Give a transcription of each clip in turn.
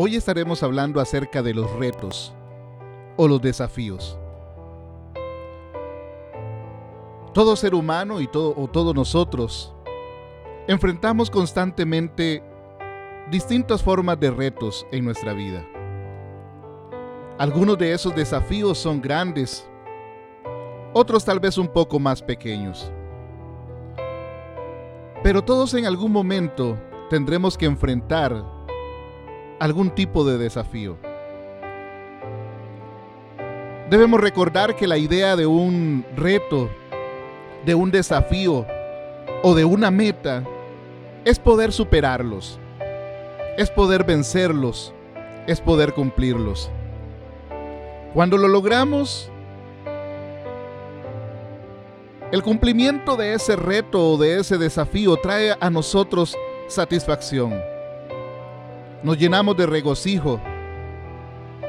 Hoy estaremos hablando acerca de los retos o los desafíos. Todo ser humano y todo, o todos nosotros enfrentamos constantemente distintas formas de retos en nuestra vida. Algunos de esos desafíos son grandes, otros tal vez un poco más pequeños. Pero todos en algún momento tendremos que enfrentar algún tipo de desafío. Debemos recordar que la idea de un reto, de un desafío o de una meta es poder superarlos, es poder vencerlos, es poder cumplirlos. Cuando lo logramos, el cumplimiento de ese reto o de ese desafío trae a nosotros satisfacción nos llenamos de regocijo.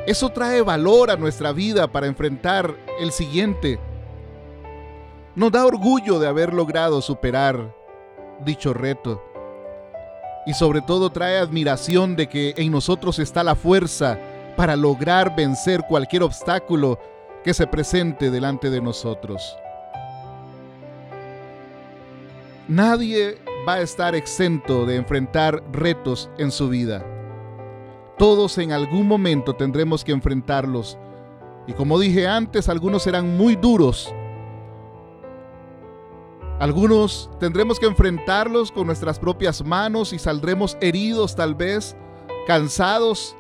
Eso trae valor a nuestra vida para enfrentar el siguiente. Nos da orgullo de haber logrado superar dicho reto. Y sobre todo trae admiración de que en nosotros está la fuerza para lograr vencer cualquier obstáculo que se presente delante de nosotros. Nadie va a estar exento de enfrentar retos en su vida. Todos en algún momento tendremos que enfrentarlos. Y como dije antes, algunos serán muy duros. Algunos tendremos que enfrentarlos con nuestras propias manos y saldremos heridos tal vez, cansados.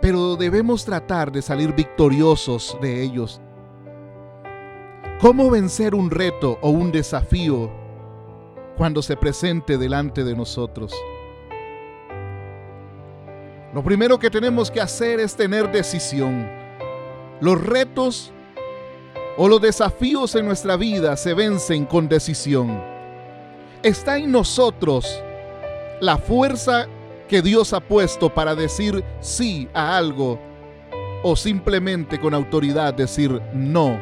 Pero debemos tratar de salir victoriosos de ellos. ¿Cómo vencer un reto o un desafío cuando se presente delante de nosotros? Lo primero que tenemos que hacer es tener decisión. Los retos o los desafíos en nuestra vida se vencen con decisión. Está en nosotros la fuerza que Dios ha puesto para decir sí a algo o simplemente con autoridad decir no.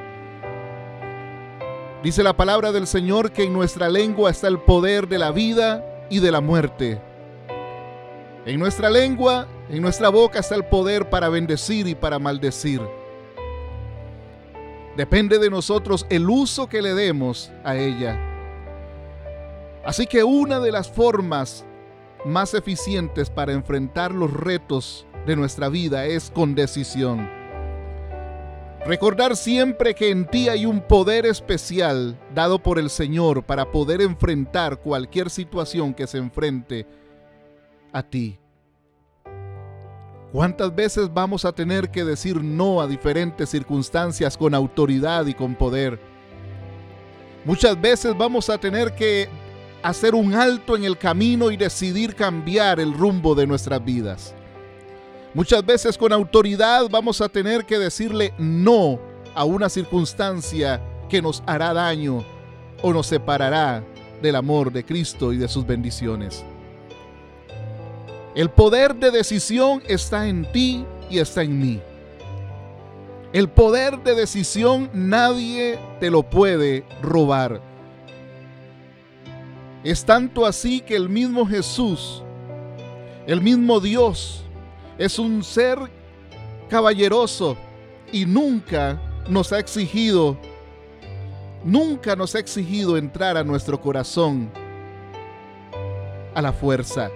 Dice la palabra del Señor que en nuestra lengua está el poder de la vida y de la muerte. En nuestra lengua en nuestra boca está el poder para bendecir y para maldecir. Depende de nosotros el uso que le demos a ella. Así que una de las formas más eficientes para enfrentar los retos de nuestra vida es con decisión. Recordar siempre que en ti hay un poder especial dado por el Señor para poder enfrentar cualquier situación que se enfrente a ti. ¿Cuántas veces vamos a tener que decir no a diferentes circunstancias con autoridad y con poder? Muchas veces vamos a tener que hacer un alto en el camino y decidir cambiar el rumbo de nuestras vidas. Muchas veces con autoridad vamos a tener que decirle no a una circunstancia que nos hará daño o nos separará del amor de Cristo y de sus bendiciones. El poder de decisión está en ti y está en mí. El poder de decisión nadie te lo puede robar. Es tanto así que el mismo Jesús, el mismo Dios, es un ser caballeroso y nunca nos ha exigido, nunca nos ha exigido entrar a nuestro corazón a la fuerza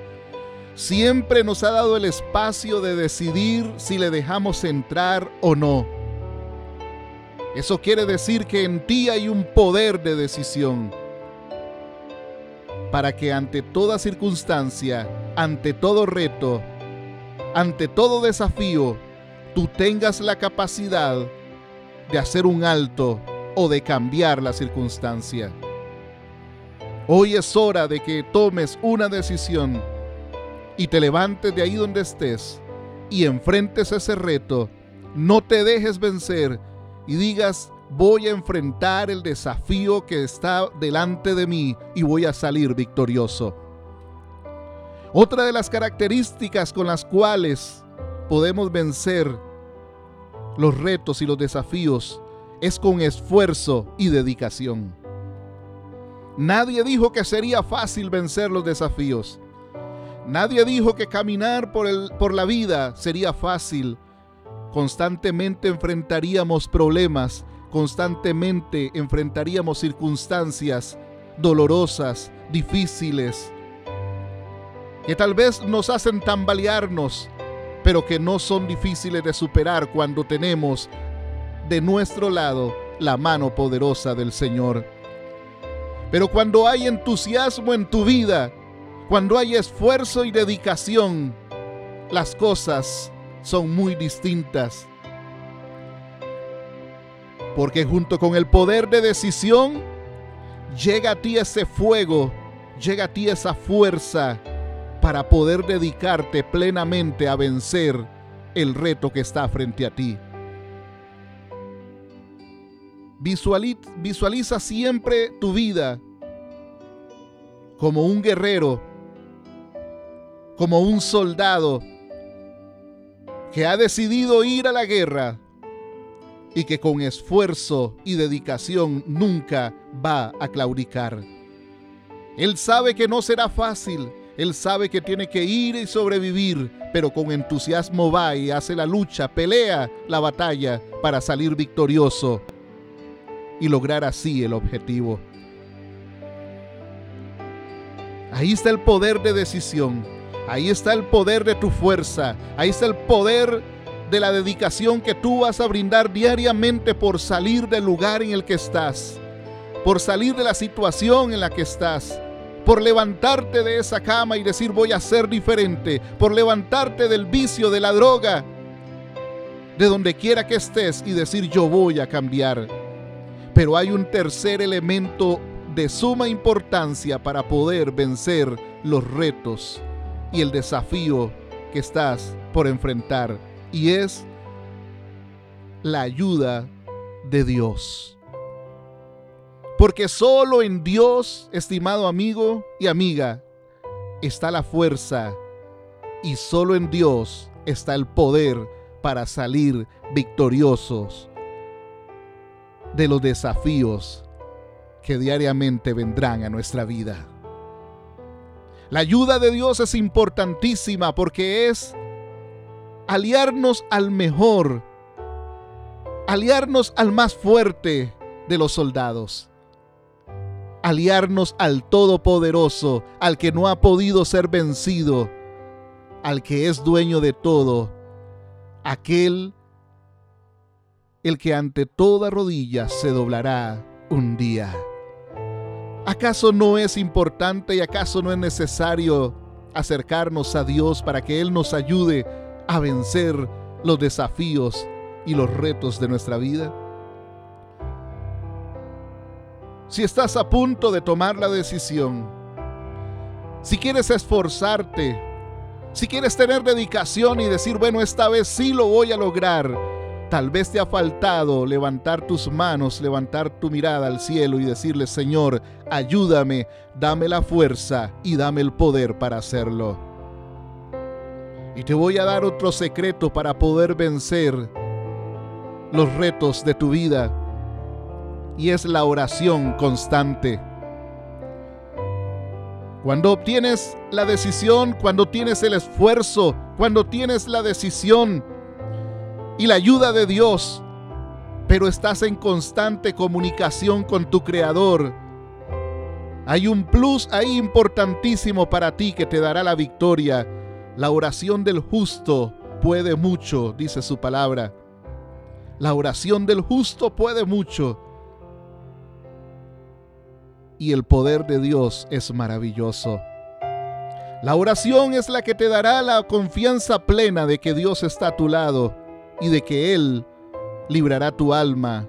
siempre nos ha dado el espacio de decidir si le dejamos entrar o no. Eso quiere decir que en ti hay un poder de decisión para que ante toda circunstancia, ante todo reto, ante todo desafío, tú tengas la capacidad de hacer un alto o de cambiar la circunstancia. Hoy es hora de que tomes una decisión y te levantes de ahí donde estés y enfrentes ese reto, no te dejes vencer y digas, voy a enfrentar el desafío que está delante de mí y voy a salir victorioso. Otra de las características con las cuales podemos vencer los retos y los desafíos es con esfuerzo y dedicación. Nadie dijo que sería fácil vencer los desafíos. Nadie dijo que caminar por, el, por la vida sería fácil. Constantemente enfrentaríamos problemas, constantemente enfrentaríamos circunstancias dolorosas, difíciles, que tal vez nos hacen tambalearnos, pero que no son difíciles de superar cuando tenemos de nuestro lado la mano poderosa del Señor. Pero cuando hay entusiasmo en tu vida, cuando hay esfuerzo y dedicación, las cosas son muy distintas. Porque junto con el poder de decisión, llega a ti ese fuego, llega a ti esa fuerza para poder dedicarte plenamente a vencer el reto que está frente a ti. Visualiza siempre tu vida como un guerrero, como un soldado que ha decidido ir a la guerra y que con esfuerzo y dedicación nunca va a claudicar. Él sabe que no será fácil, él sabe que tiene que ir y sobrevivir, pero con entusiasmo va y hace la lucha, pelea la batalla para salir victorioso y lograr así el objetivo. Ahí está el poder de decisión, ahí está el poder de tu fuerza, ahí está el poder de la dedicación que tú vas a brindar diariamente por salir del lugar en el que estás, por salir de la situación en la que estás por levantarte de esa cama y decir voy a ser diferente, por levantarte del vicio de la droga, de donde quiera que estés y decir yo voy a cambiar. Pero hay un tercer elemento de suma importancia para poder vencer los retos y el desafío que estás por enfrentar y es la ayuda de Dios. Porque solo en Dios, estimado amigo y amiga, está la fuerza y solo en Dios está el poder para salir victoriosos de los desafíos que diariamente vendrán a nuestra vida. La ayuda de Dios es importantísima porque es aliarnos al mejor, aliarnos al más fuerte de los soldados aliarnos al Todopoderoso, al que no ha podido ser vencido, al que es dueño de todo, aquel el que ante toda rodilla se doblará un día. ¿Acaso no es importante y acaso no es necesario acercarnos a Dios para que Él nos ayude a vencer los desafíos y los retos de nuestra vida? si estás a punto de tomar la decisión, si quieres esforzarte, si quieres tener dedicación y decir, bueno, esta vez sí lo voy a lograr, tal vez te ha faltado levantar tus manos, levantar tu mirada al cielo y decirle, Señor, ayúdame, dame la fuerza y dame el poder para hacerlo. Y te voy a dar otro secreto para poder vencer los retos de tu vida y es la oración constante. Cuando obtienes la decisión, cuando tienes el esfuerzo, cuando tienes la decisión y la ayuda de Dios, pero estás en constante comunicación con tu Creador, hay un plus ahí importantísimo para ti que te dará la victoria. La oración del justo puede mucho, dice su palabra. La oración del justo puede mucho y el poder de Dios es maravilloso. La oración es la que te dará la confianza plena de que Dios está a tu lado y de que Él librará tu alma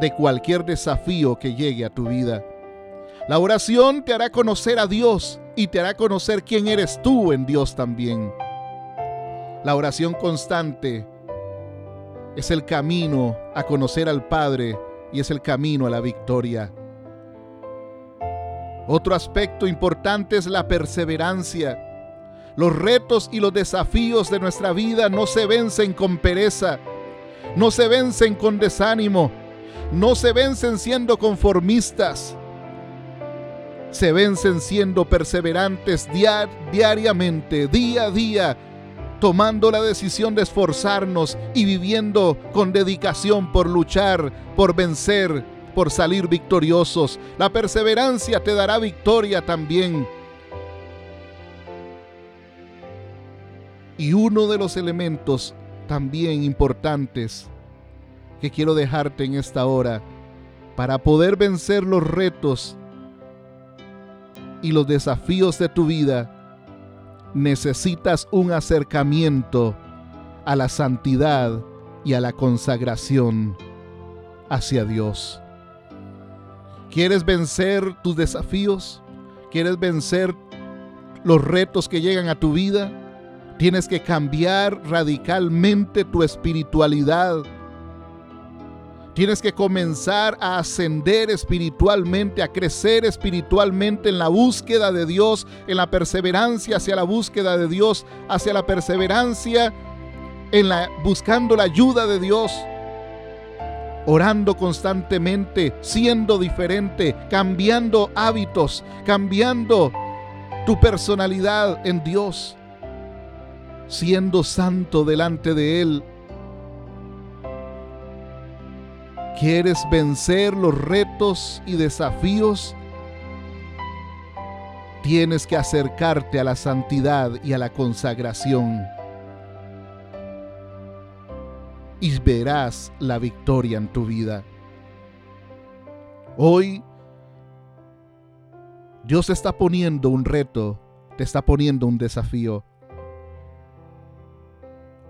de cualquier desafío que llegue a tu vida. La oración te hará conocer a Dios y te hará conocer quién eres tú en Dios también. La oración constante es el camino a conocer al Padre y es el camino a la victoria. Otro aspecto importante es la perseverancia. Los retos y los desafíos de nuestra vida no se vencen con pereza, no se vencen con desánimo, no se vencen siendo conformistas. se vencen siendo perseverantes diariamente, día a día, tomando la decisión de esforzarnos y viviendo con dedicación por luchar, por vencer, por salir victoriosos. La perseverancia te dará victoria también. Y uno de los elementos también importantes que quiero dejarte en esta hora para poder vencer los retos y los desafíos de tu vida, necesitas un acercamiento a la santidad y a la consagración hacia Dios. ¿Quieres vencer tus desafíos? ¿Quieres vencer los retos que llegan a tu vida? Tienes que cambiar radicalmente tu espiritualidad. Tienes que comenzar a ascender espiritualmente, a crecer espiritualmente en la búsqueda de Dios, en la perseverancia hacia la búsqueda de Dios, hacia la perseverancia en la buscando la ayuda de Dios orando constantemente, siendo diferente, cambiando hábitos, cambiando tu personalidad en Dios, siendo santo delante de Él. ¿Quieres vencer los retos y desafíos? Tienes que acercarte a la santidad y a la consagración. y verás la victoria en tu vida. Hoy Dios está poniendo un reto, te está poniendo un desafío.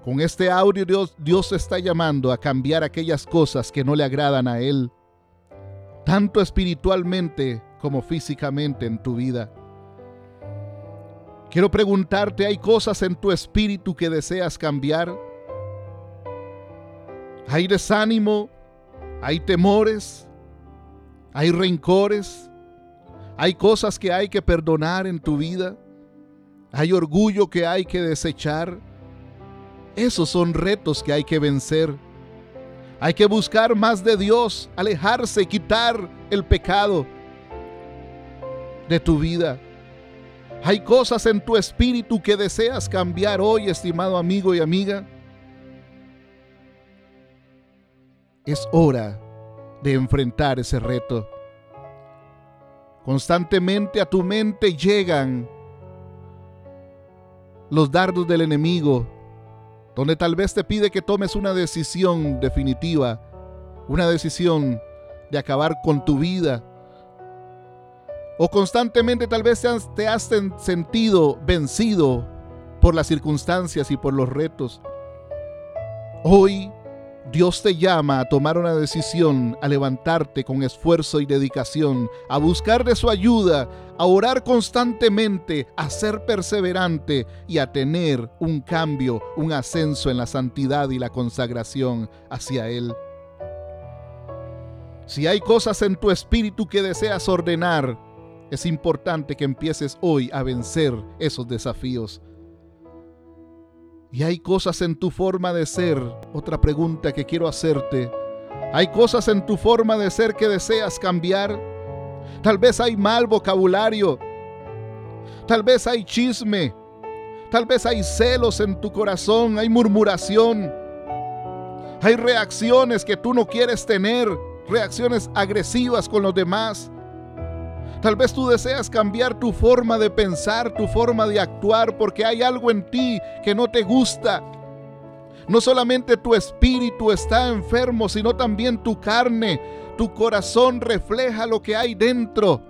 Con este audio Dios, Dios está llamando a cambiar aquellas cosas que no le agradan a Él, tanto espiritualmente como físicamente en tu vida. Quiero preguntarte, ¿hay cosas en tu espíritu que deseas cambiar? Hay desánimo, hay temores, hay rencores, hay cosas que hay que perdonar en tu vida, hay orgullo que hay que desechar. Esos son retos que hay que vencer. Hay que buscar más de Dios, alejarse, quitar el pecado de tu vida. Hay cosas en tu espíritu que deseas cambiar hoy, estimado amigo y amiga. es hora de enfrentar ese reto. Constantemente a tu mente llegan los dardos del enemigo, donde tal vez te pide que tomes una decisión definitiva, una decisión de acabar con tu vida. O constantemente tal vez te has, sentido vencido por las circunstancias y por los retos. Hoy Dios te llama a tomar una decisión, a levantarte con esfuerzo y dedicación, a buscar de su ayuda, a orar constantemente, a ser perseverante y a tener un cambio, un ascenso en la santidad y la consagración hacia Él. Si hay cosas en tu espíritu que deseas ordenar, es importante que empieces hoy a vencer esos desafíos. Y hay cosas en tu forma de ser. Otra pregunta que quiero hacerte. Hay cosas en tu forma de ser que deseas cambiar. Tal vez hay mal vocabulario. Tal vez hay chisme. Tal vez hay celos en tu corazón. Hay murmuración. Hay reacciones que tú no quieres tener. Reacciones agresivas con los demás. Tal vez tú deseas cambiar tu forma de pensar, tu forma de actuar, porque hay algo en ti que no te gusta. No solamente tu espíritu está enfermo, sino también tu carne. Tu corazón refleja lo que hay dentro.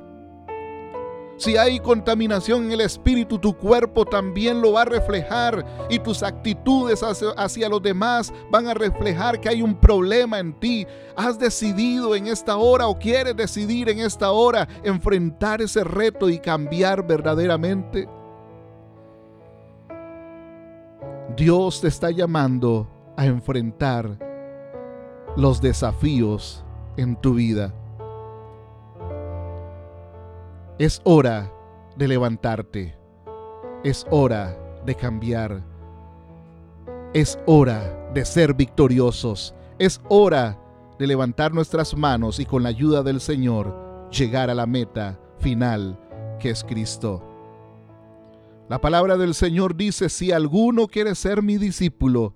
Si hay contaminación en el espíritu, tu cuerpo también lo va a reflejar y tus actitudes hacia, los demás van a reflejar que hay un problema en ti. ¿Has decidido en esta hora o quieres decidir en esta hora enfrentar ese reto y cambiar verdaderamente? Dios te está llamando a enfrentar los desafíos en tu vida. Es hora de levantarte. Es hora de cambiar. Es hora de ser victoriosos. Es hora de levantar nuestras manos y con la ayuda del Señor llegar a la meta final, que es Cristo. La palabra del Señor dice, si alguno quiere ser mi discípulo,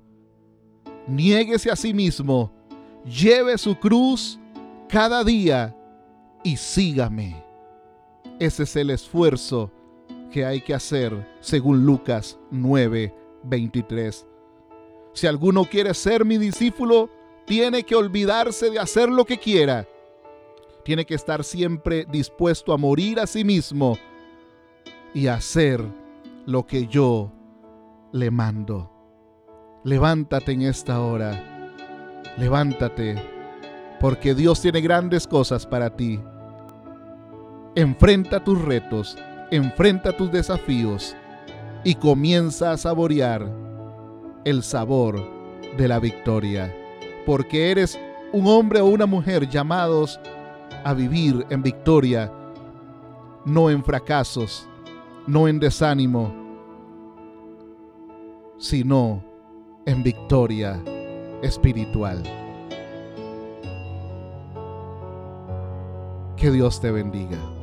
niéguese a sí mismo, lleve su cruz cada día y sígame. Ese es el esfuerzo que hay que hacer según Lucas 9, 23. Si alguno quiere ser mi discípulo, tiene que olvidarse de hacer lo que quiera. Tiene que estar siempre dispuesto a morir a sí mismo y hacer lo que yo le mando. Levántate en esta hora. Levántate, porque Dios tiene grandes cosas para ti. Enfrenta tus retos, enfrenta tus desafíos y comienza a saborear el sabor de la victoria, porque eres un hombre o una mujer llamados a vivir en victoria, no en fracasos, no en desánimo, sino en victoria espiritual. Que Dios te bendiga.